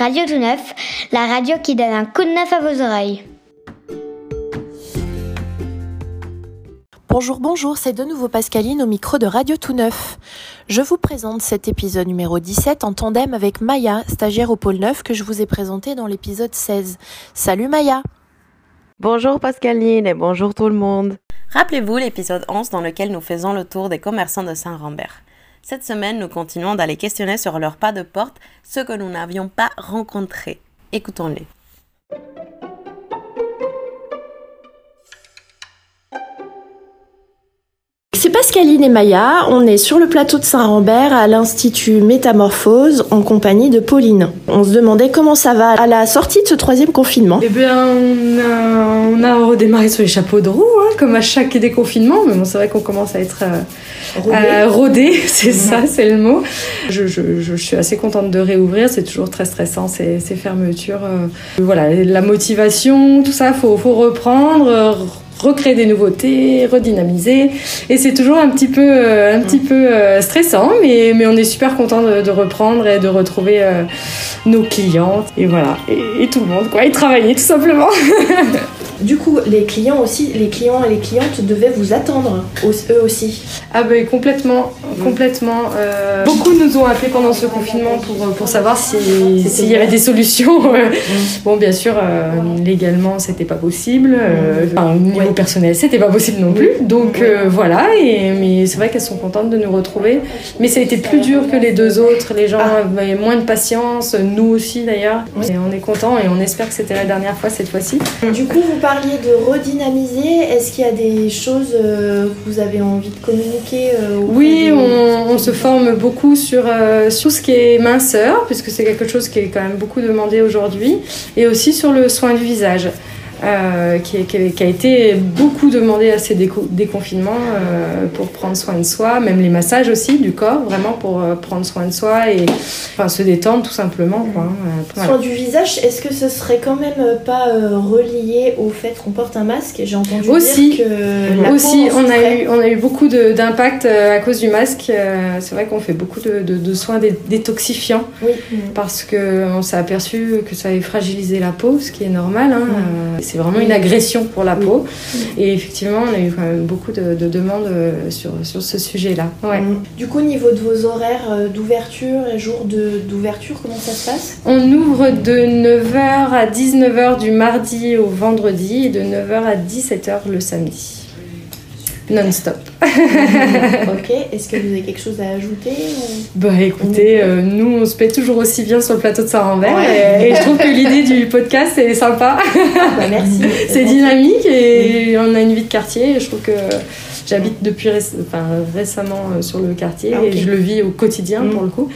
Radio Tout Neuf, la radio qui donne un coup de neuf à vos oreilles. Bonjour, bonjour, c'est de nouveau Pascaline au micro de Radio Tout Neuf. Je vous présente cet épisode numéro 17 en tandem avec Maya, stagiaire au pôle 9 que je vous ai présenté dans l'épisode 16. Salut Maya Bonjour Pascaline et bonjour tout le monde. Rappelez-vous l'épisode 11 dans lequel nous faisons le tour des commerçants de Saint-Rambert. Cette semaine, nous continuons d'aller questionner sur leur pas de porte ceux que nous n'avions pas rencontrés. Écoutons-les. Pascaline et Maya, on est sur le plateau de Saint-Rambert à l'Institut Métamorphose en compagnie de Pauline. On se demandait comment ça va à la sortie de ce troisième confinement. Eh bien, on a, redémarré sur les chapeaux de roue, hein, comme à chaque déconfinement, mais bon, c'est vrai qu'on commence à être euh, rodé, c'est ça, c'est le mot. Je, suis assez contente de réouvrir, c'est toujours très stressant ces, fermetures. Euh. voilà, la motivation, tout ça, faut, faut reprendre recréer des nouveautés, redynamiser. Et c'est toujours un petit peu, euh, un petit peu euh, stressant, mais, mais on est super content de, reprendre et de retrouver euh, nos clients. Et voilà, et, tout le monde, quoi, et travailler tout simplement. Du coup, les clients aussi, les clients et les clientes devaient vous attendre, eux aussi. Ah ben complètement, complètement. Euh, beaucoup nous ont appelé pendant ce confinement pour, pour savoir s'il y avait des solutions. Mm. Bon, bien sûr, euh, légalement, c'était pas possible. Euh, enfin, au niveau personnel, c'était pas possible non plus. Donc voilà, et, mais c'est vrai qu'elles sont contentes de nous retrouver. Mais ça a été plus dur que les deux autres. Les gens ah. avaient moins de patience, nous aussi d'ailleurs. Et on est content et on espère que c'était la dernière fois cette fois-ci. Du coup, vous parliez de redynamiser. Est-ce qu'il y a des choses euh, que vous avez envie de communiquer euh, Oui, on, se forme beaucoup sur, euh, sur ce qui est minceur, puisque c'est quelque chose qui est quand même beaucoup demandé aujourd'hui, et aussi sur le soin du visage. Euh, qui, qui, a été beaucoup demandé à ces déconfinements euh, pour prendre soin de soi, même les massages aussi du corps, vraiment pour euh, prendre soin de soi et enfin, se détendre tout simplement. Quoi, hein, Soin du visage, est-ce que ce serait quand même pas relié au fait qu'on porte un masque? J'ai entendu aussi, dire que la aussi, on a eu on a eu beaucoup d'impact à cause du masque. c'est vrai qu'on fait beaucoup de, de, soins détoxifiants oui. parce que on s'est aperçu que ça avait fragilisé la peau, ce qui est normal. Hein, c'est vraiment une agression pour la peau. Et effectivement, on a eu quand même beaucoup de, demandes euh, sur, sur ce sujet-là. Ouais. Mm. Du coup, au niveau de vos horaires euh, d'ouverture et jours d'ouverture, comment ça se passe? On ouvre de 9h à 19h du mardi au vendredi et de 9h à 17h le samedi non-stop. ok, est-ce que vous avez quelque chose à ajouter Bah écoutez, euh, nous on se paie toujours aussi bien sur le plateau de Saint-Rambert et, je trouve que l'idée du podcast est sympa. Ah, bah, merci. c'est dynamique et on a une vie de quartier. je trouve que j'habite depuis récemment euh, sur le quartier ah, et je le vis au quotidien pour mm. le coup.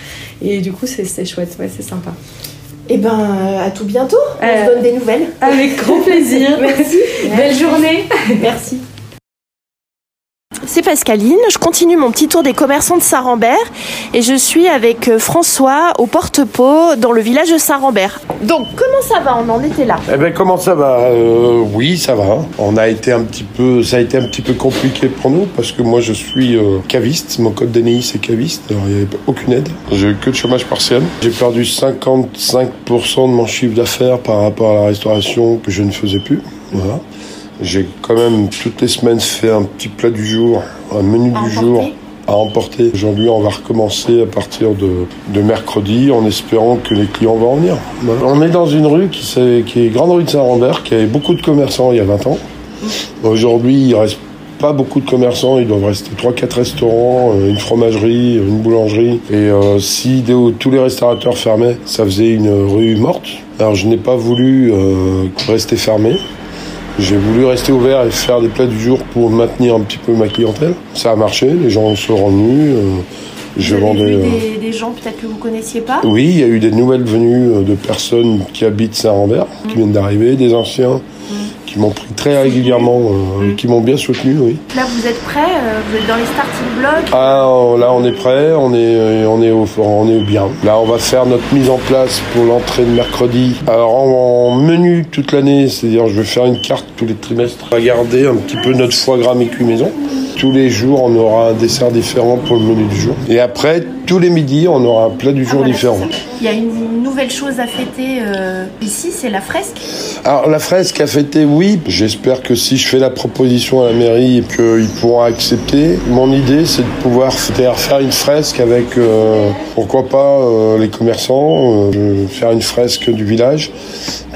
Et du coup, c'est chouette, ouais, c'est sympa. Et eh ben, à tout bientôt. On se donne des nouvelles. Avec grand plaisir. Merci. Belle journée. Merci c'est Pascaline. Je continue mon petit tour des commerçants de Saint-Rambert et je suis avec euh, François au porte-pot dans le village de Saint-Rambert. Donc, comment ça va? On en était là. Eh ben, comment ça va? Euh, Oui, ça va. On a été un petit peu, ça a été un petit peu compliqué pour nous parce que moi, je suis euh, caviste. Mon code DNI, c'est caviste. Alors, il n'y avait aucune aide. J'ai eu que de chômage partiel. J'ai perdu 55% de mon chiffre d'affaires par rapport à la restauration que je ne faisais plus. Voilà. J'ai quand même toutes les semaines fait un petit plat du jour, un menu du jour à emporter. Aujourd'hui, on va recommencer à partir de, mercredi en espérant que les clients vont venir. On est dans une rue qui, est, qui est Grande Rue de Saint-Rambert, qui avait beaucoup de commerçants il y a 20 ans. Aujourd'hui, il reste pas beaucoup de commerçants, il doit rester 3-4 restaurants, euh, une fromagerie, une boulangerie. Et euh, si tous les restaurateurs fermaient, ça faisait une rue morte. Alors je n'ai pas voulu euh, rester fermé. J'ai voulu rester ouvert et faire des plats du jour pour maintenir un petit peu ma clientèle. Ça a marché, les gens se sont revenus. Euh, je vous avez vu euh, des, gens peut-être que vous connaissiez pas? Oui, il y a eu des nouvelles venues euh, de personnes qui habitent Saint-Rambert, qui mmh. viennent d'arriver, des anciens, qui m'ont pris très régulièrement, euh, qui m'ont bien soutenu, oui. Là, vous êtes prêt euh, Vous êtes dans les starting blocks? Ah, là, on est prêt, on est, euh, on est au, on est bien. Là, on va faire notre mise en place pour l'entrée de mercredi. Alors, en, menu toute l'année, c'est-à-dire, je vais faire une carte tous les trimestres. On va garder un petit peu notre foie gras mes maison. Tous les jours, on aura un dessert différent pour le menu du jour. Et après, tous les midis, on aura un plat du jour ah, différent. il y a une nouvelle chose à fêter euh, ici, c'est la fresque. Alors la fresque à fêter, oui. J'espère que si je fais la proposition à la mairie, qu'ils pourront accepter. Mon idée, c'est de pouvoir faire une fresque avec, euh, pourquoi pas, euh, les commerçants, faire une fresque du village.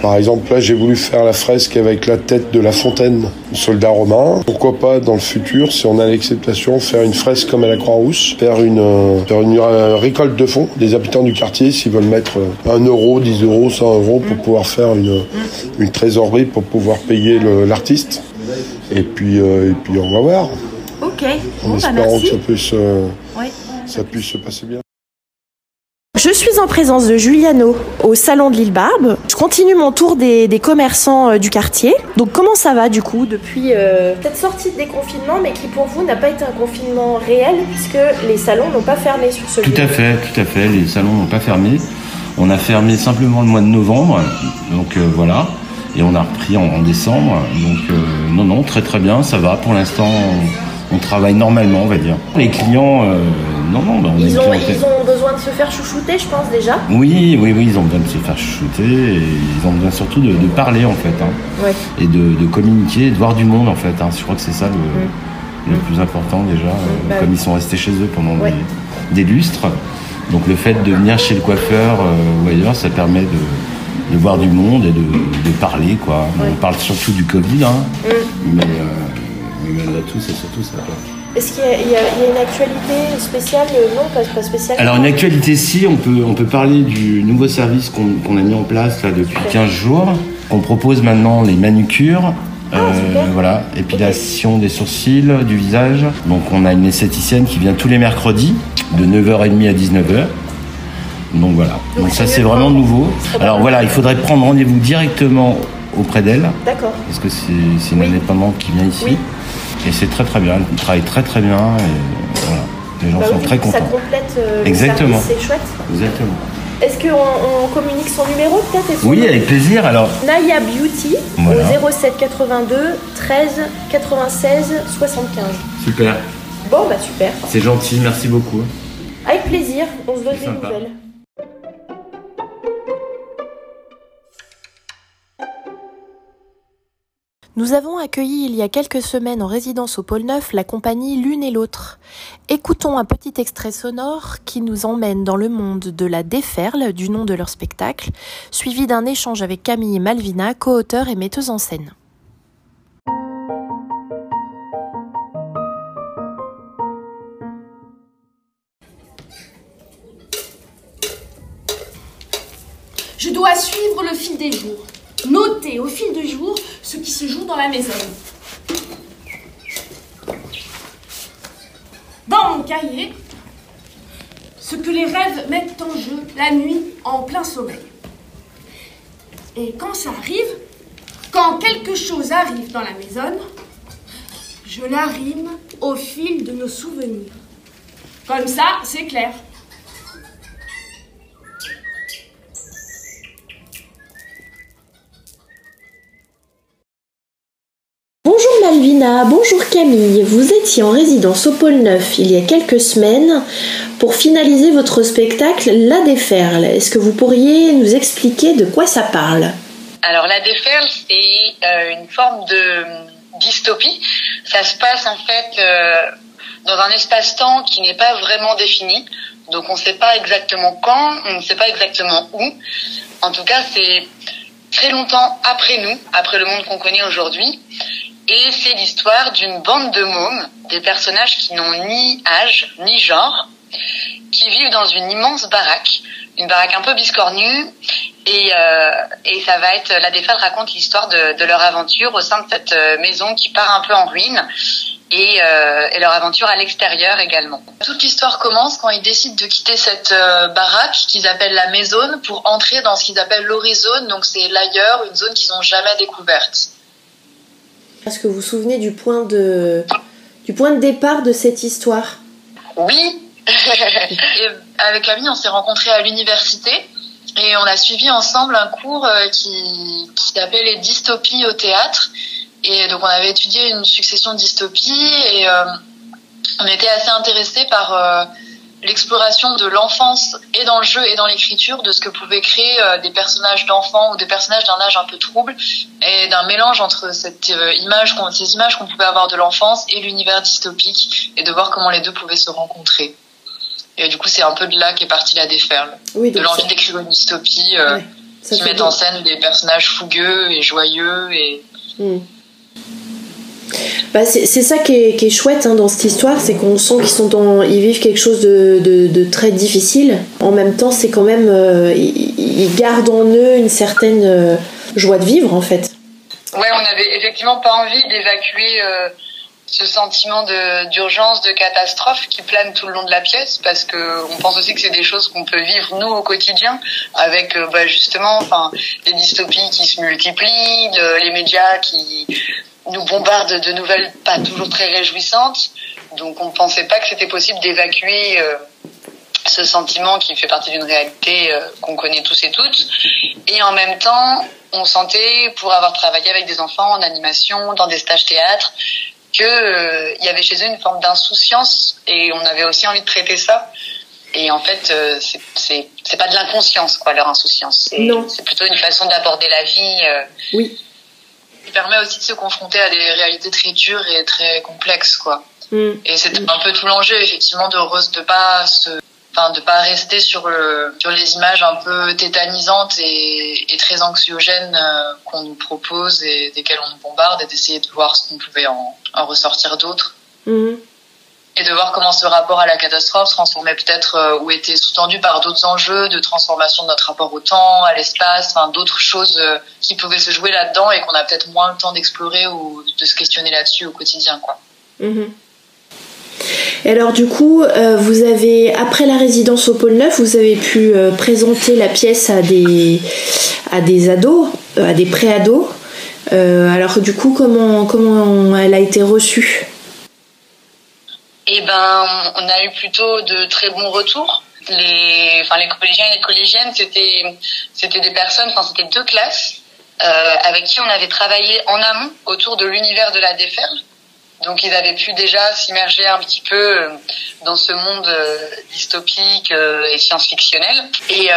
Par exemple, là, j'ai voulu faire la fresque avec la tête de la fontaine, soldat romain. Pourquoi pas, dans le futur, si on a l'acceptation, faire une fresque comme à la Croix-Rousse, faire une, faire une récolte de fonds des habitants du quartier s'ils veulent mettre 1 euro, 10 euros, 100 euros pour pouvoir faire une, une trésorerie pour pouvoir payer l'artiste. Et puis, euh, et puis on va voir. Ok. En Bon, bah, espérant que ça puisse, euh, ça puisse se passer bien. Je suis en présence de Juliano au salon de l'île Barbe. Je continue mon tour des, des commerçants euh, du quartier. Donc comment ça va du coup depuis euh, cette sortie de déconfinement mais qui pour vous n'a pas été un confinement réel puisque les salons n'ont pas fermé sur ce Tout lieu? à fait, tout à fait. Les salons n'ont pas fermé. On a fermé simplement le mois de novembre, donc euh, voilà. Et on a repris en, en décembre. Donc euh, non, non, très très bien, ça va. Pour l'instant, on, on travaille normalement, on va dire. Les clients, non, non, bah, on a Ils ont, ils ont besoin de se faire chouchouter je pense déjà. Oui, oui, oui, ils ont besoin de se faire chouchouter et ils ont besoin surtout de, de parler en fait, hein, Ouais. et de, de communiquer, de voir du monde en fait. hein. Je crois que c'est ça le, le plus important déjà, euh, Bah comme oui. ils sont restés chez eux pendant Ouais. des, des lustres. Donc le fait de venir chez le coiffeur euh, ou ailleurs, ça permet de, de voir du monde et de, de parler quoi. On parle surtout du Covid, hein, mais, euh, mais malgré tout, c'est surtout ça. quoi. Est-ce qu'il y, a- y y une actualité spéciale Euh, Non, pas, pas spéciale. Alors une actualité si, on peut, on peut parler du nouveau service qu'on a mis en place là, depuis 15 jours. On propose maintenant les manucures. Ah, euh, voilà, épilation des sourcils, du visage. Donc on a une esthéticienne qui vient tous les mercredis de 9h30 à 19h. Donc voilà. Donc, ça c'est vraiment nouveau. Alors voilà, il faudrait prendre rendez-vous directement auprès d'elle D'accord. parce que c'est c'est une Oui. indépendante qui vient ici. Oui. Et c'est très très bien, elle travaille très très bien et voilà. Les gens Bah sont oui, très coup, Ça contents. complète euh, le Exactement. service, c'est chouette. Exactement. Est-ce qu'on on communique son numéro peut-être Oui, avec plaisir. Alors, Naya Beauty Voilà. au 07 82 13 96 75. super. Bon bah super. C'est gentil, merci beaucoup. Avec plaisir, on se donne des sympa. nouvelles. Nous avons accueilli il y a quelques semaines en résidence au Pôle Neuf la compagnie L'une et l'autre. Écoutons un petit extrait sonore qui nous emmène dans le monde de la déferle, du nom de leur spectacle, suivi d'un échange avec Camille Malvina, co-auteur et metteuse en scène. Je dois suivre le fil des jours, noter au fil des jours ce qui se joue dans la maison. Dans mon cahier, ce que les rêves mettent en jeu la nuit en plein sommeil. Et quand ça arrive, quand quelque chose arrive dans la maison, je la rime au fil de nos souvenirs. Comme ça, c'est clair. Malvina, bonjour Camille. Vous étiez en résidence au Pôle Neuf il y a quelques semaines pour finaliser votre spectacle La Déferle. Est-ce que vous pourriez nous expliquer de quoi ça parle? Alors la déferle, c'est euh, une forme de dystopie. Ça se passe en fait euh, dans un espace-temps qui n'est pas vraiment défini. Donc on ne sait pas exactement quand, on ne sait pas exactement où. En tout cas, c'est très longtemps après nous, après le monde qu'on connaît aujourd'hui. Et c'est l'histoire d'une bande de mômes, des personnages qui n'ont ni âge ni genre, qui vivent dans une immense baraque, une baraque un peu biscornue, et, euh, et ça va être la déferle raconte l'histoire de, de leur aventure au sein de cette euh, maison qui part un peu en ruine et, euh, et leur aventure à l'extérieur également. Toute l'histoire commence quand ils décident de quitter cette euh, baraque qu'ils appellent la maison pour entrer dans ce qu'ils appellent l'horizon, donc c'est l'ailleurs, une zone qu'ils n'ont jamais découverte. Est-ce que vous vous souvenez du point de, du point de départ de cette histoire? Oui. avec Camille, on s'est rencontrés à l'université et on a suivi ensemble un cours euh, qui, qui s'appelle les dystopies au théâtre. Et donc on avait étudié une succession de dystopies et euh, on était assez intéressés par euh, l'exploration de l'enfance et dans le jeu et dans l'écriture de ce que pouvaient créer euh, des personnages d'enfants ou des personnages d'un âge un peu trouble et d'un mélange entre cette euh, image ces images qu'on pouvait avoir de l'enfance et l'univers dystopique et de voir comment les deux pouvaient se rencontrer. Et du coup, c'est un peu de là qu'est partie la déferle. de l'envie d'écrire une dystopie euh, qui met en scène des personnages fougueux et joyeux et hmm. Bah, c'est ça qui est, qui est chouette hein, dans cette histoire, c'est qu'on sent qu'ils sont ils vivent quelque chose de, de, très difficile. En même temps, c'est quand même, euh, ils, gardent en eux une certaine euh, joie de vivre en fait. Ouais, on avait effectivement pas envie d'évacuer euh, ce sentiment d'urgence, de, catastrophe qui plane tout le long de la pièce, parce que on pense aussi que c'est des choses qu'on peut vivre nous au quotidien, avec bah, justement, enfin, les dystopies qui se multiplient, les médias qui nous bombarde de nouvelles pas toujours très réjouissantes. Donc on ne pensait pas que c'était possible d'évacuer euh, ce sentiment qui fait partie d'une réalité euh, qu'on connaît tous et toutes. Et en même temps, on sentait, pour avoir travaillé avec des enfants en animation, dans des stages théâtre, qu'il euh, y avait chez eux une forme d'insouciance et on avait aussi envie de traiter ça. Et en fait, c'est c'est pas de l'inconscience quoi leur insouciance. C'est plutôt une façon d'aborder la vie. oui qui permet aussi de se confronter à des réalités très dures et très complexes, quoi. Mm. Et c'était un peu tout l'enjeu, effectivement, de de pas se, enfin, de pas rester sur le, sur les images un peu tétanisantes et, et très anxiogènes euh, qu'on nous propose et desquelles on nous bombarde et d'essayer de voir ce qu'on pouvait en, en ressortir d'autres. Mm et de voir comment ce rapport à la catastrophe se transformait peut-être euh, ou était sous-tendu par d'autres enjeux de transformation de notre rapport au temps, à l'espace, enfin, d'autres choses euh, qui pouvaient se jouer là-dedans et qu'on a peut-être moins le temps d'explorer ou de se questionner là-dessus au quotidien. Quoi. Mhm. Et alors du coup, euh, vous avez après la résidence au pôle Neuf, vous avez pu présenter la pièce à des à des ados, à des pré-ados. alors du coup, comment comment elle a été reçue? Eh ben, on a eu plutôt de très bons retours. Les, enfin, les collégiens et les collégiennes, c'était, c'était des personnes, enfin, c'était deux classes euh, avec qui on avait travaillé en amont autour de l'univers de la déferle. Donc ils avaient pu déjà s'immerger un petit peu euh, dans ce monde euh, dystopique euh, et science-fictionnel. Et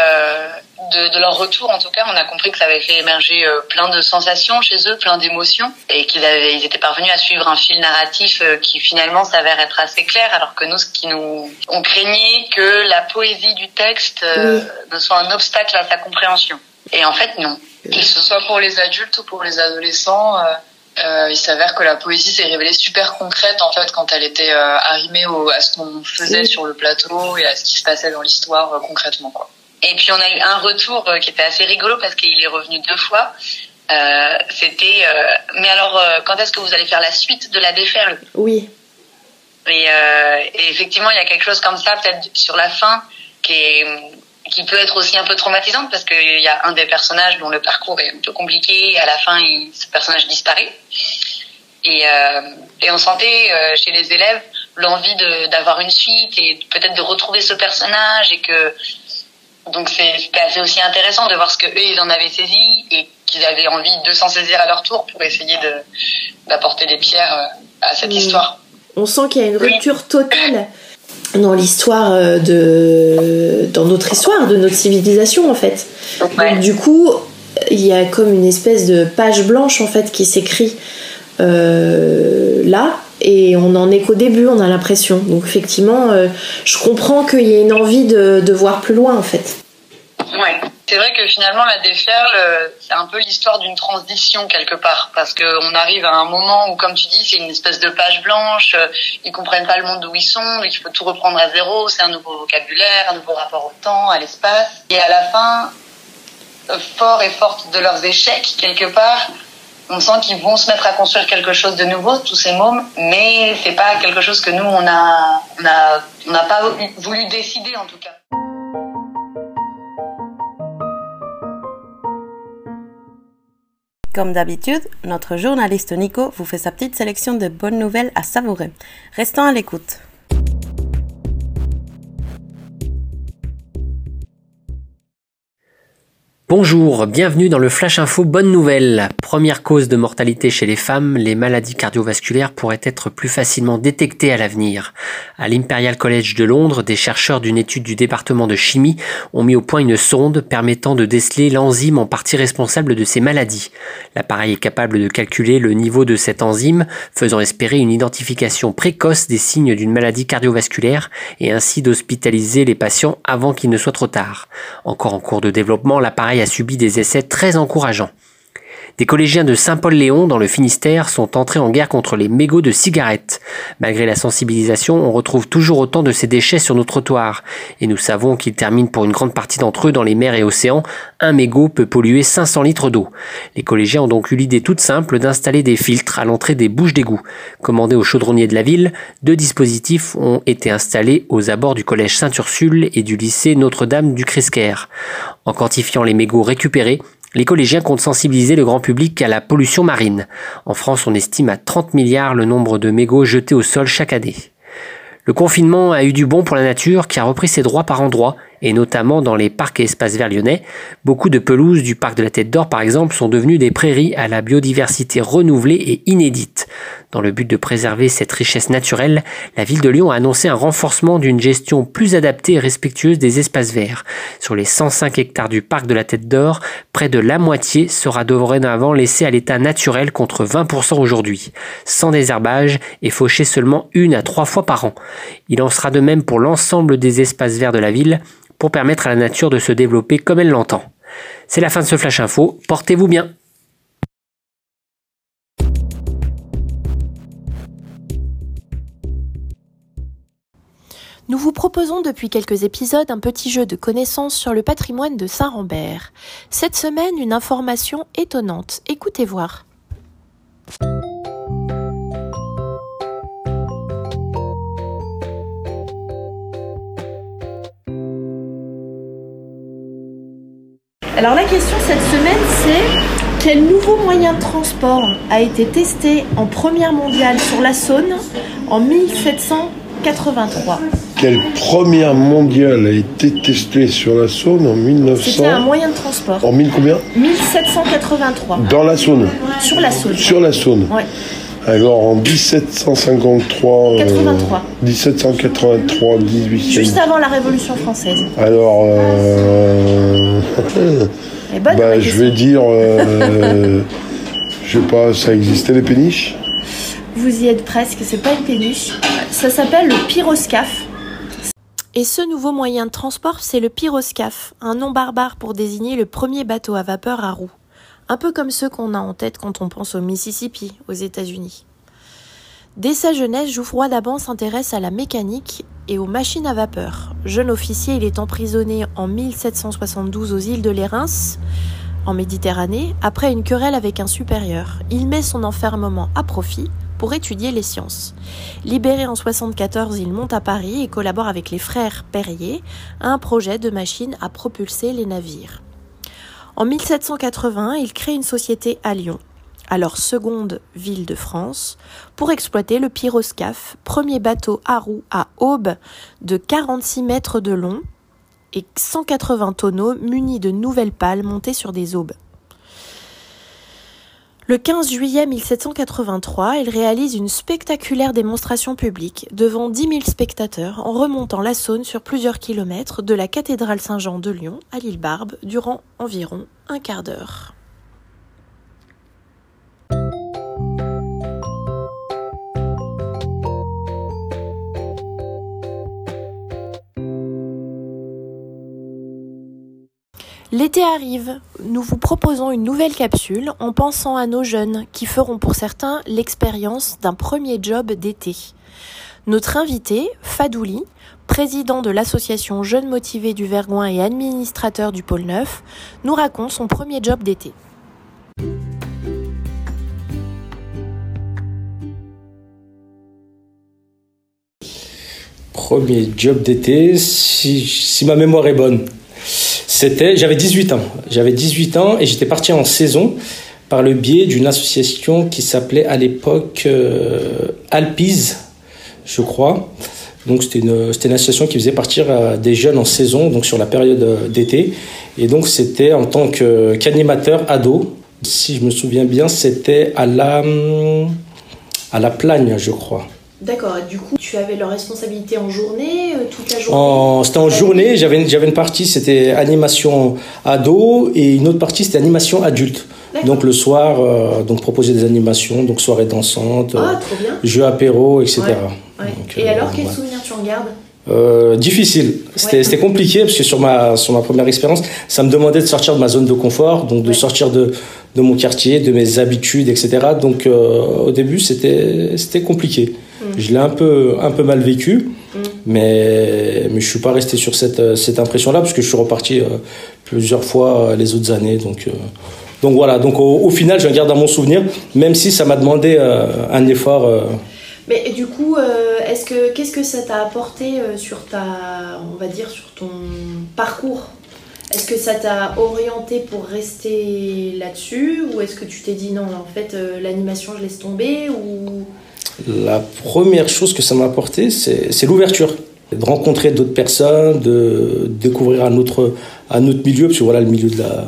de, de, leur retour, en tout cas, on a compris que ça avait fait émerger plein de sensations chez eux, plein d'émotions, et qu'ils avaient, ils étaient parvenus à suivre un fil narratif qui finalement s'avère être assez clair, alors que nous, ce qui nous, on craignait que la poésie du texte ne soit un obstacle à sa compréhension. Et en fait, non. Que ce soit pour les adultes ou pour les adolescents. Euh, il s'avère que la poésie s'est révélée super concrète en fait quand elle était euh, arrimée au, à ce qu'on faisait sur le plateau et à ce qui se passait dans l'histoire euh, concrètement quoi. Et puis on a eu un retour euh, qui était assez rigolo parce qu'il est revenu deux fois. C'était mais alors quand est-ce que vous allez faire la suite de la déferle? Oui. Et, et effectivement il y a quelque chose comme ça peut-être sur la fin qui est qui peut être aussi un peu traumatisante parce qu'il y a un des personnages dont le parcours est un peu compliqué à la fin il, ce personnage disparaît. Et, euh, et on sentait euh, chez les élèves l'envie d'avoir une suite et peut-être de retrouver ce personnage et que donc c'était assez aussi intéressant de voir ce que eux ils en avaient saisi et qu'ils avaient envie de s'en saisir à leur tour pour essayer de d'apporter des pierres euh, à cette histoire. On sent qu'il y a une rupture totale dans l'histoire euh, de dans notre histoire de notre civilisation en fait. Donc, du coup il y a comme une espèce de page blanche en fait qui s'écrit euh, là. Et on en est qu'au début on a l'impression. Donc effectivement euh, je comprends qu'il y ait une envie de, de voir plus loin en fait ouais c'est vrai que finalement la déferle, euh, c'est un peu l'histoire d'une transition quelque part, parce qu'on arrive à un moment où, comme tu dis, c'est une espèce de page blanche. Euh, ils comprennent pas le monde où ils sont, il faut tout reprendre à zéro. C'est un nouveau vocabulaire, un nouveau rapport au temps, à l'espace. Et à la fin, euh, fort et forte de leurs échecs quelque part, on sent qu'ils vont se mettre à construire quelque chose de nouveau, tous ces mômes, mais c'est pas quelque chose que nous on a, on a, on n'a pas voulu décider en tout cas. Comme d'habitude, notre journaliste Nico vous fait sa petite sélection de bonnes nouvelles à savourer. Restons à l'écoute. Bonjour, bienvenue dans le Flash Info Bonne Nouvelle. Première cause de mortalité chez les femmes, les maladies cardiovasculaires pourraient être plus facilement détectées à l'avenir. À l'Imperial College de Londres, des chercheurs d'une étude du département de chimie ont mis au point une sonde permettant de déceler l'enzyme en partie responsable de ces maladies. L'appareil est capable de calculer le niveau de cette enzyme, faisant espérer une identification précoce des signes d'une maladie cardiovasculaire et ainsi d'hospitaliser les patients avant qu'il ne soit trop tard. Encore en cours de développement, l'appareil a subi des essais très encourageants. Des collégiens de Saint-Paul-Léon dans le Finistère sont entrés en guerre contre les mégots de cigarettes. Malgré la sensibilisation, on retrouve toujours autant de ces déchets sur nos trottoirs. Et nous savons qu'ils terminent pour une grande partie d'entre eux dans les mers et océans. Un mégot peut polluer 500 litres d'eau. Les collégiens ont donc eu l'idée toute simple d'installer des filtres à l'entrée des bouches d'égout. Commandés aux chaudronniers de la ville, deux dispositifs ont été installés aux abords du collège Saint-Ursule et du lycée Notre-Dame du Crisquer. En quantifiant les mégots récupérés, les collégiens comptent sensibiliser le grand public à la pollution marine. En France, on estime à 30 milliards le nombre de mégots jetés au sol chaque année. Le confinement a eu du bon pour la nature qui a repris ses droits par endroits et notamment dans les parcs et espaces verts lyonnais. Beaucoup de pelouses du parc de la Tête d'Or, par exemple, sont devenues des prairies à la biodiversité renouvelée et inédite. Dans le but de préserver cette richesse naturelle, la ville de Lyon a annoncé un renforcement d'une gestion plus adaptée et respectueuse des espaces verts. Sur les 105 hectares du parc de la Tête d'Or, près de la moitié sera dorénavant laissé à l'état naturel contre 20% aujourd'hui, sans désherbage et fauché seulement une à trois fois par an. Il en sera de même pour l'ensemble des espaces verts de la ville, pour permettre à la nature de se développer comme elle l'entend. C'est la fin de ce Flash Info, portez-vous bien Nous vous proposons depuis quelques épisodes un petit jeu de connaissances sur le patrimoine de Saint-Rambert. Cette semaine, une information étonnante. Écoutez voir. Alors la question cette semaine c'est quel nouveau moyen de transport a été testé en première mondiale sur la Saône en 1783 Quelle première mondiale a été testée sur la Saône en 1900 C'était un moyen de transport. En 1000 combien 1783. Dans la Saône Sur la Saône. Sur la Saône Ouais. Alors en 1753. 83. 1783, 18 Juste avant la Révolution française. Alors. Euh... Bonne, bah, je vais dire. euh, je sais pas, ça existait les péniches? Vous y êtes presque, c'est pas une péniche. Ça s'appelle le pyroscaphe. Et ce nouveau moyen de transport, c'est le pyroscaphe, un nom barbare pour désigner le premier bateau à vapeur à roues. Un peu comme ceux qu'on a en tête quand on pense au Mississippi, aux États-Unis. Dès sa jeunesse, Jouffroy d'Aban s'intéresse à la mécanique et aux machines à vapeur. Jeune officier, il est emprisonné en 1772 aux îles de Lérins, en Méditerranée, après une querelle avec un supérieur. Il met son enfermement à profit pour étudier les sciences. Libéré en 74, il monte à Paris et collabore avec les frères Perrier à un projet de machine à propulser les navires. En 1780, il crée une société à Lyon, alors seconde ville de France, pour exploiter le pyroscaphe, premier bateau à roues à aube de 46 mètres de long et 180 tonneaux munis de nouvelles pales montées sur des aubes. Le 15 juillet 1783, il réalise une spectaculaire démonstration publique devant 10 000 spectateurs en remontant la Saône sur plusieurs kilomètres de la cathédrale Saint-Jean de Lyon à l'île Barbe durant environ un quart d'heure. L'été arrive, nous vous proposons une nouvelle capsule en pensant à nos jeunes qui feront pour certains l'expérience d'un premier job d'été. Notre invité, Fadouli, président de l'association Jeunes Motivés du Vergoin et administrateur du Pôle Neuf, nous raconte son premier job d'été. Premier job d'été, si ma mémoire est bonne, c'était, j'avais 18 ans. J'avais 18 ans et j'étais parti en saison par le biais d'une association qui s'appelait à l'époque euh, Alpiz, je crois. Donc c'était une, association qui faisait partir euh, des jeunes en saison, donc sur la période euh, d'été. Et donc c'était en tant qu'animateur ado. Si je me souviens bien, c'était à la, à la Plagne, je crois. D'accord, du coup, tu avais leur responsabilité en journée, euh, toute la journée C'était en journée, j'avais, une partie, c'était animation ado, et une autre partie, c'était animation adulte. Donc le soir, euh, donc proposer des animations, donc soirée dansante, ah, euh, jeux apéro, etc. et alors, quel souvenir tu en gardes? Euh, difficile. C'était compliqué parce que sur ma, sur ma première expérience, ça me demandait de sortir de ma zone de confort, donc de sortir de, de mon quartier, de mes habitudes, etc. Donc au début, c'était compliqué. Je l'ai un peu, un peu mal vécu, mais, mais je suis pas resté sur cette, cette impression-là parce que je suis reparti plusieurs fois les autres années. Donc, donc voilà, donc au, final, je garde dans mon souvenir, même si ça m'a demandé euh, un effort. Euh. Mais du coup, euh, est-ce que qu'est-ce que ça t'a apporté sur ta, on va dire, sur ton parcours? Est-ce que ça t'a orienté pour rester là-dessus, ou est-ce que tu t'es dit non, en fait, l'animation, je laisse tomber, ou La première chose que ça m'a apporté, c'est l'ouverture. De rencontrer d'autres personnes, de découvrir un autre, un autre milieu, parce que voilà, le milieu de la,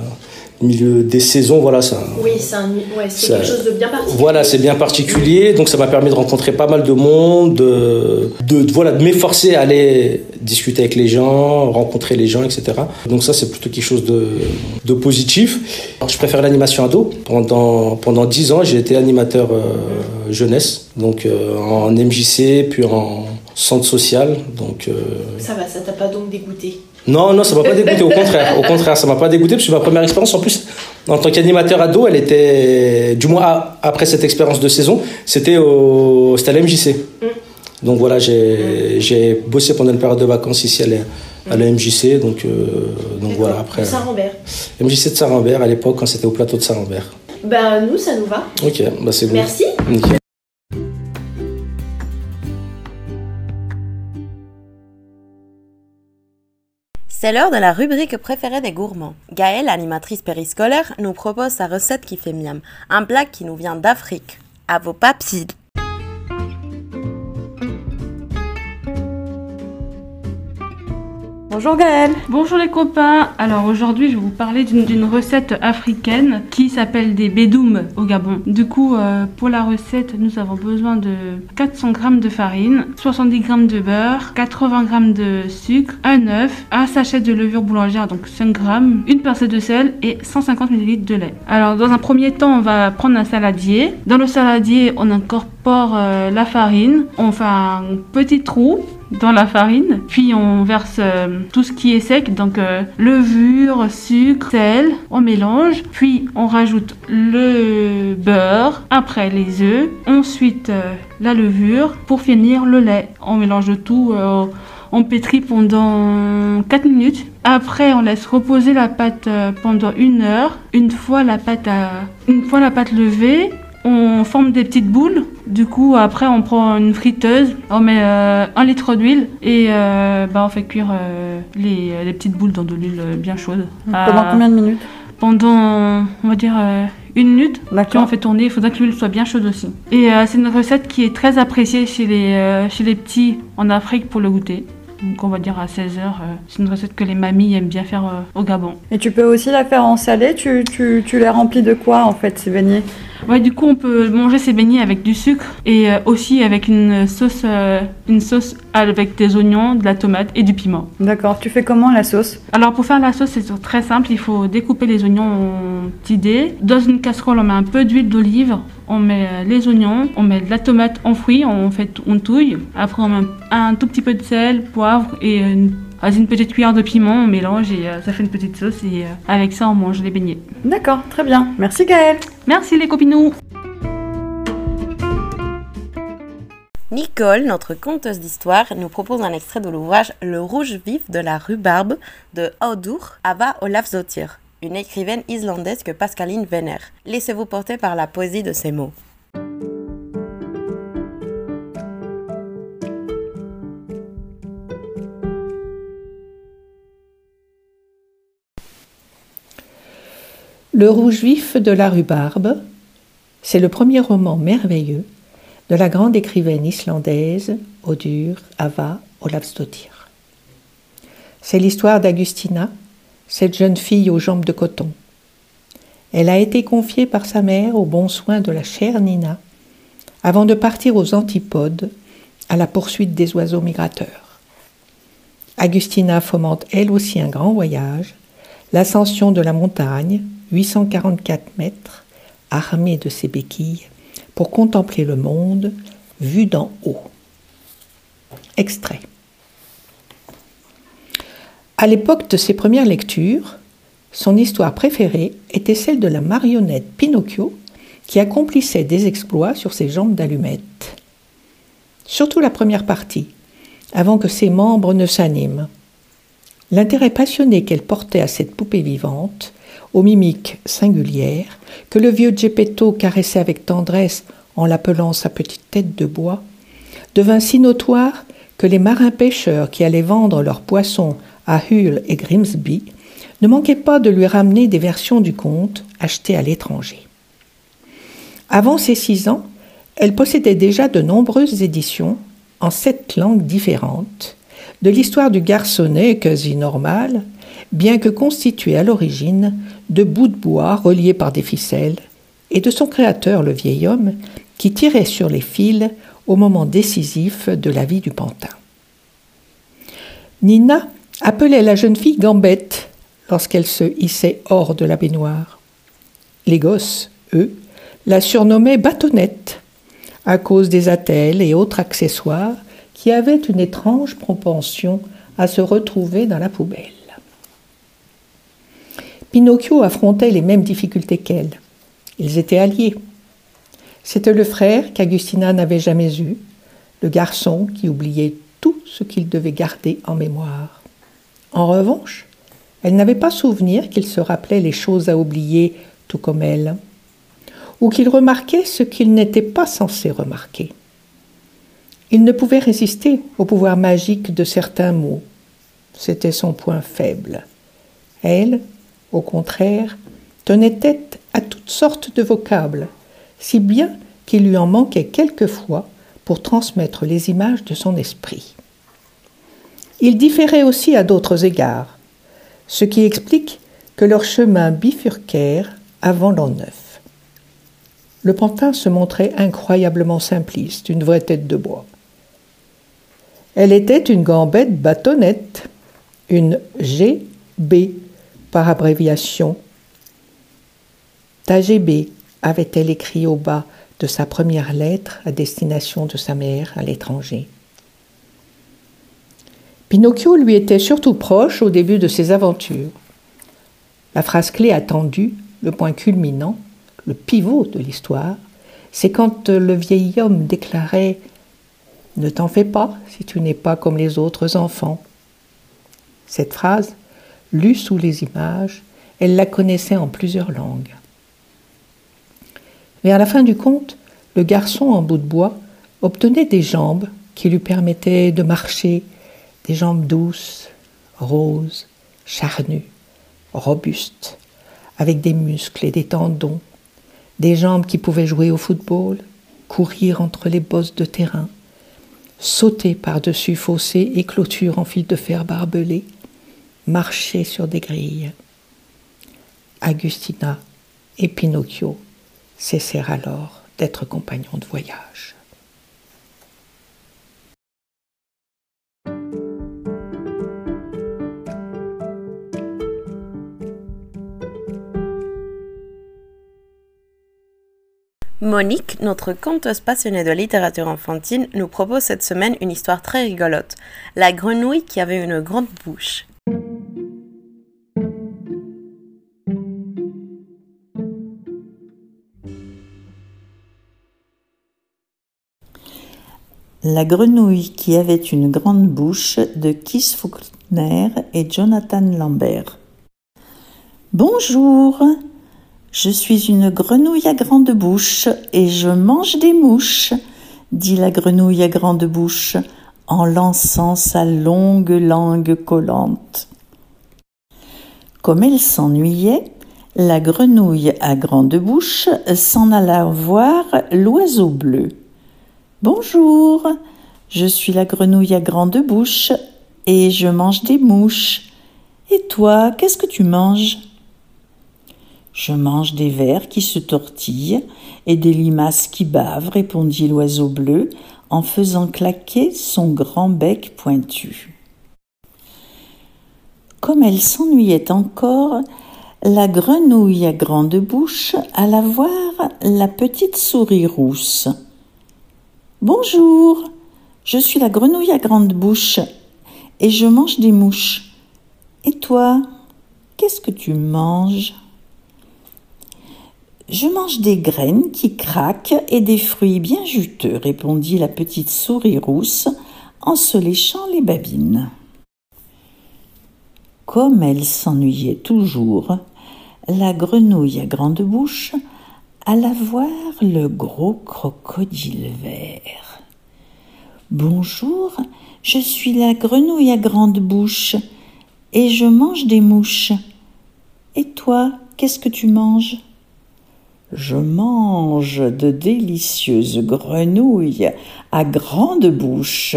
milieu des saisons, voilà, ça. Oui, c'est ouais, quelque chose de bien particulier. Voilà, c'est bien particulier, donc ça m'a permis de rencontrer pas mal de monde, de, de, voilà, de m'efforcer à aller discuter avec les gens, rencontrer les gens, etc. Donc ça, c'est plutôt quelque chose de, de positif. Alors, je préfère l'animation ado. Pendant pendant dix ans, j'ai été animateur euh, jeunesse, donc euh, en MJC, puis en centre social, donc. Euh, ça va, ça t'a pas donc dégoûté? Non, non, ça m'a pas dégoûté, au contraire. Au contraire, ça m'a pas dégoûté, parce que ma première expérience, en plus, en tant qu'animateur ado, elle était, du moins après cette expérience de saison, c'était au, c'était à l'MJC. Mm. Donc voilà, j'ai, bossé pendant une période de vacances ici à la, MJC, donc, euh, donc voilà, après. Saint-Rambert. MJC de Saint-Rambert, à l'époque, quand c'était au plateau de Saint-Rambert. Ben, nous, ça nous va. Ok, bah c'est bon. Merci. C'est l'heure de la rubrique préférée des gourmands. Gaëlle, animatrice périscolaire, nous propose sa recette qui fait miam, un plat qui nous vient d'Afrique. À vos papilles Bonjour Gaëlle. Bonjour les copains. Alors aujourd'hui, je vais vous parler d'une recette africaine qui s'appelle des bédoum au Gabon. Du coup, euh, pour la recette, nous avons besoin de 400 g de farine, 70 g de beurre, 80 g de sucre, un œuf, un sachet de levure boulangère, donc 5 g, une pincée de sel et 150 ml de lait. Alors dans un premier temps, on va prendre un saladier. Dans le saladier, on incorpore euh, la farine. On fait un petit trou dans la farine. Puis on verse euh, tout ce qui est sec, donc euh, levure, sucre, sel, on mélange. Puis on rajoute le beurre, après les œufs, ensuite euh, la levure, pour finir le lait. On mélange tout. on pétrit pendant 4 minutes. Après, on laisse reposer la pâte pendant une heure. Une fois la pâte, une fois la pâte levée, on forme des petites boules. Du coup, après, on prend une friteuse, on met euh, un litre d'huile et euh, bah, on fait cuire euh, les, petites boules dans de l'huile bien chaude. Pendant combien de minutes? Pendant, on va dire, une minute. Puis on fait tourner. Il faudra que l'huile soit bien chaude aussi. Et c'est une recette qui est très appréciée chez les, chez les petits en Afrique pour le goûter. Donc on va dire à 16h. c'est une recette que les mamies aiment bien faire au Gabon. Et tu peux aussi la faire en salé tu, tu, tu les remplis de quoi en fait ces beignets? Ouais, du coup, on peut manger ces beignets avec du sucre et euh, aussi avec une sauce, euh, une sauce avec des oignons, de la tomate et du piment. D'accord. Tu fais comment la sauce? Alors, pour faire la sauce, c'est très simple. Il faut découper les oignons en petits dés. Dans une casserole, on met un peu d'huile d'olive. On met euh, les oignons, on met de la tomate enfouie, on fait on touille. Après, on met un tout petit peu de sel, poivre et une une petite cuillère de piment, on mélange et ça fait une petite sauce et avec ça on mange les beignets. D'accord, très bien. Merci Gaëlle. Merci les copinous Nicole, notre conteuse d'histoire, nous propose un extrait de l'ouvrage Le rouge vif de la rhubarbe de Audur Ava Olafsdottir, une écrivaine islandaise que Pascaline vénère. Laissez-vous porter par la poésie de ces mots. Le rouge vif de la rhubarbe, c'est le premier roman merveilleux de la grande écrivaine islandaise Odur Ava Olavsdottir. C'est l'histoire d'Agustina, cette jeune fille aux jambes de coton. Elle a été confiée par sa mère aux bons soins de la chère Nina avant de partir aux antipodes à la poursuite des oiseaux migrateurs. Agustina fomente elle aussi un grand voyage, l'ascension de la montagne, 844 mètres, armée de ses béquilles, pour contempler le monde vu d'en haut. Extrait. À l'époque de ses premières lectures, son histoire préférée était celle de la marionnette Pinocchio qui accomplissait des exploits sur ses jambes d'allumettes. Surtout la première partie, avant que ses membres ne s'animent. L'intérêt passionné qu'elle portait à cette poupée vivante, aux mimiques singulières, que le vieux Geppetto caressait avec tendresse en l'appelant sa petite tête de bois, devint si notoire les marins pêcheurs qui allaient vendre leurs poissons à Hull et Grimsby ne manquaient pas de lui ramener des versions du conte achetées à l'étranger. Avant ses six ans, elle possédait déjà de nombreuses éditions en sept langues différentes de l'histoire du garçonnet quasi normal, bien que constitué à l'origine de bouts de bois reliés par des ficelles, et de son créateur, le vieil homme, qui tirait sur les fils au moment décisif de la vie du pantin. Nina appelait la jeune fille Gambette lorsqu'elle se hissait hors de la baignoire. Les gosses, eux, la surnommaient Bâtonnette à cause des attelles et autres accessoires qui avaient une étrange propension à se retrouver dans la poubelle. Pinocchio affrontait les mêmes difficultés qu'elle. Ils étaient alliés. C'était le frère qu'Agustina n'avait jamais eu, le garçon qui oubliait tout ce qu'il devait garder en mémoire. En revanche, elle n'avait pas souvenir qu'il se rappelait les choses à oublier tout comme elle, ou qu'il remarquait ce qu'il n'était pas censé remarquer. Il ne pouvait résister au pouvoir magique de certains mots. C'était son point faible. Elle, au contraire, tenait tête à toutes sortes de vocables, si bien qu'il lui en manquait quelquefois pour transmettre les images de son esprit. Il différait aussi à d'autres égards, ce qui explique que leurs chemins bifurquèrent avant l'an neuf. Le pantin se montrait incroyablement simpliste, une vraie tête de bois. Elle était une gambette bâtonnette, une GB par abréviation. TGB avait-elle écrit au bas de sa première lettre à destination de sa mère à l'étranger. Pinocchio lui était surtout proche au début de ses aventures. La phrase clé attendue, le point culminant, le pivot de l'histoire, c'est quand le vieil homme déclarait Ne t'en fais pas si tu n'es pas comme les autres enfants. Cette phrase, lue sous les images, elle la connaissait en plusieurs langues. À la fin du conte, le garçon en bout de bois obtenait des jambes qui lui permettaient de marcher, des jambes douces, roses, charnues, robustes, avec des muscles et des tendons, des jambes qui pouvaient jouer au football, courir entre les bosses de terrain, sauter par-dessus fossés et clôtures en fil de fer barbelés, marcher sur des grilles. Agustina et Pinocchio cessèrent alors d'être compagnons de voyage. Monique, notre conteuse passionnée de littérature enfantine, nous propose cette semaine une histoire très rigolote. La grenouille qui avait une grande bouche. La grenouille qui avait une grande bouche de Keith Faulkner et Jonathan Lambert. Bonjour, je suis une grenouille à grande bouche et je mange des mouches, dit la grenouille à grande bouche en lançant sa longue langue collante. Comme elle s'ennuyait, la grenouille à grande bouche s'en alla voir l'oiseau bleu. Bonjour, je suis la grenouille à grande bouche et je mange des mouches. Et toi, qu'est-ce que tu manges? Je mange des vers qui se tortillent et des limaces qui bavent, répondit l'oiseau bleu en faisant claquer son grand bec pointu. Comme elle s'ennuyait encore, la grenouille à grande bouche alla voir la petite souris rousse. Bonjour, je suis la grenouille à grande bouche et je mange des mouches. Et toi, qu'est-ce que tu manges? Je mange des graines qui craquent et des fruits bien juteux, répondit la petite souris rousse en se léchant les babines. Comme elle s'ennuyait toujours, la grenouille à grande bouche alla voir le gros crocodile vert. Bonjour, je suis la grenouille à grande bouche et je mange des mouches. Et toi, qu'est-ce que tu manges? Je mange de délicieuses grenouilles à grande bouche,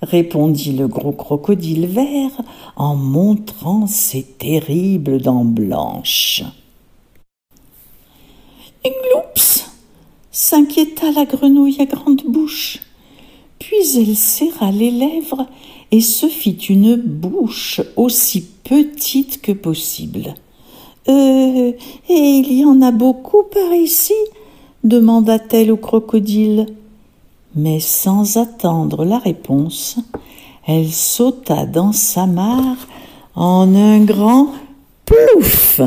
répondit le gros crocodile vert en montrant ses terribles dents blanches. S'inquiéta la grenouille à grande bouche. Puis elle serra les lèvres et se fit une bouche aussi petite que possible. Euh, et il y en a beaucoup par ici? demanda-t-elle au crocodile. Mais sans attendre la réponse, elle sauta dans sa mare en un grand plouf.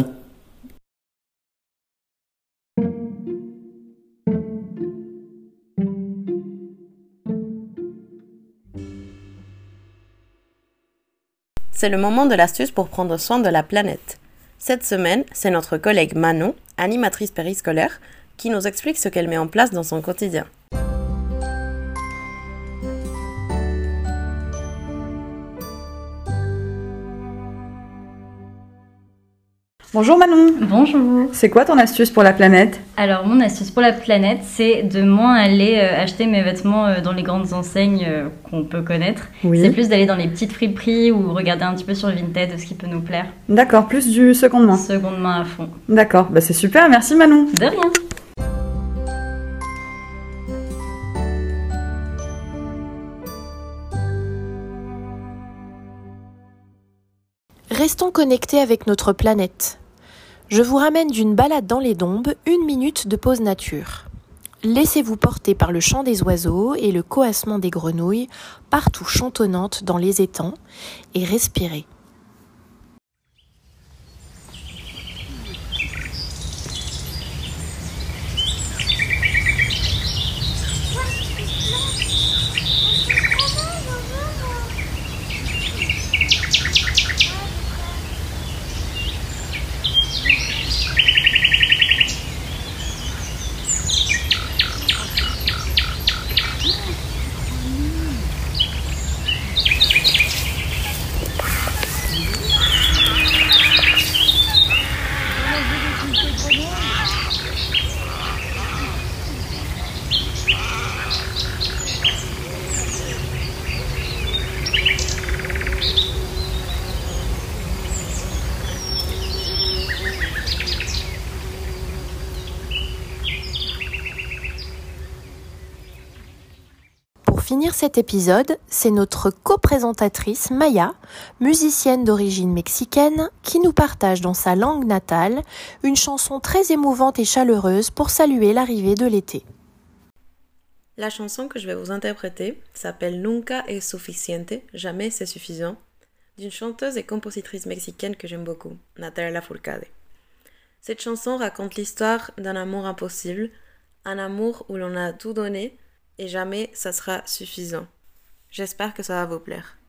C'est le moment de l'astuce pour prendre soin de la planète. Cette semaine, c'est notre collègue Manon, animatrice périscolaire, qui nous explique ce qu'elle met en place dans son quotidien. Bonjour Manon. Bonjour. C'est quoi ton astuce pour la planète? Alors mon astuce pour la planète, c'est de moins aller euh, acheter mes vêtements euh, dans les grandes enseignes euh, qu'on peut connaître. C'est plus d'aller dans les petites friperies ou regarder un petit peu sur le Vinted ce qui peut nous plaire. D'accord, plus du seconde main. Seconde main à fond. D'accord, bah c'est super, merci Manon. De rien. Restons connectés avec notre planète. Je vous ramène d'une balade dans les dombes, une minute de pause nature. Laissez-vous porter par le chant des oiseaux et le coassement des grenouilles, partout chantonnantes dans les étangs, et respirez. Finir cet épisode, c'est notre coprésentatrice Maya, musicienne d'origine mexicaine, qui nous partage dans sa langue natale une chanson très émouvante et chaleureuse pour saluer l'arrivée de l'été. La chanson que je vais vous interpréter s'appelle Nunca es suficiente, jamais c'est suffisant, d'une chanteuse et compositrice mexicaine que j'aime beaucoup, Natalia Lafourcade. Cette chanson raconte l'histoire d'un amour impossible, un amour où l'on a tout donné, et jamais ça sera suffisant. J'espère que ça va vous plaire.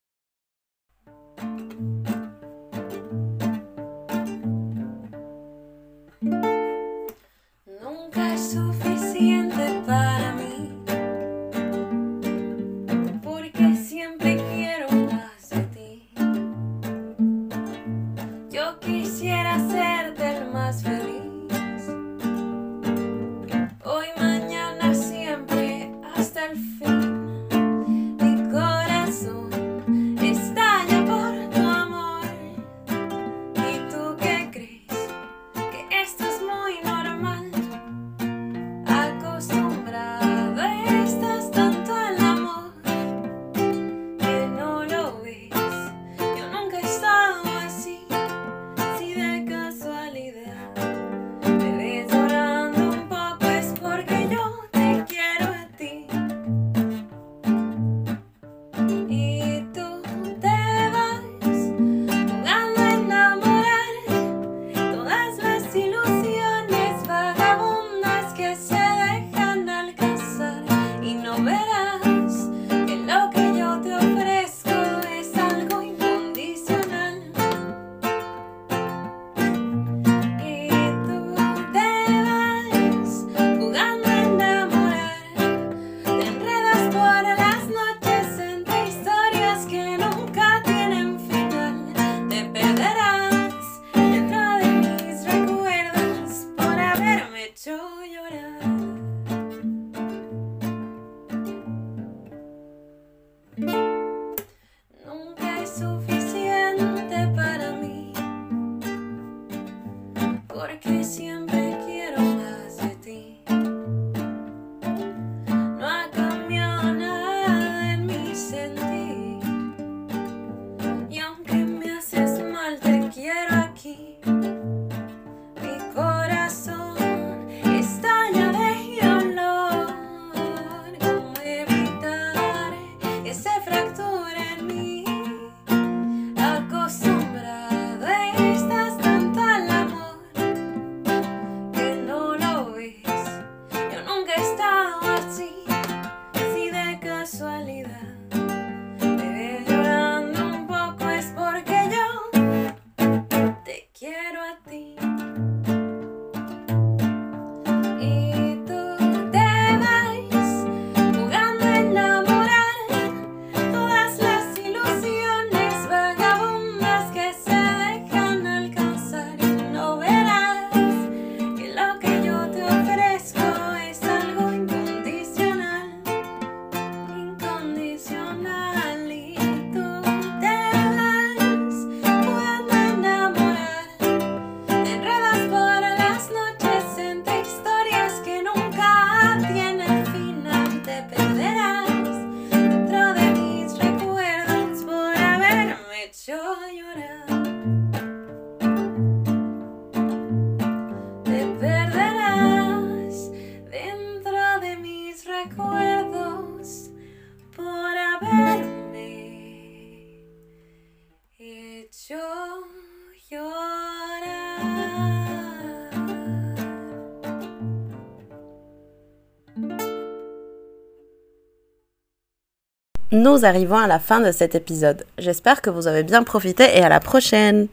nous arrivons à la fin de cet épisode. J'espère que vous avez bien profité et à la prochaine.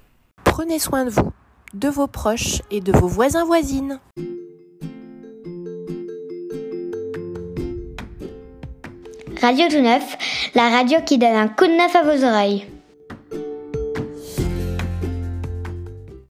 Prenez soin de vous, de vos proches et de vos voisins voisines. Radio tout neuf, la radio qui donne un coup de neuf à vos oreilles.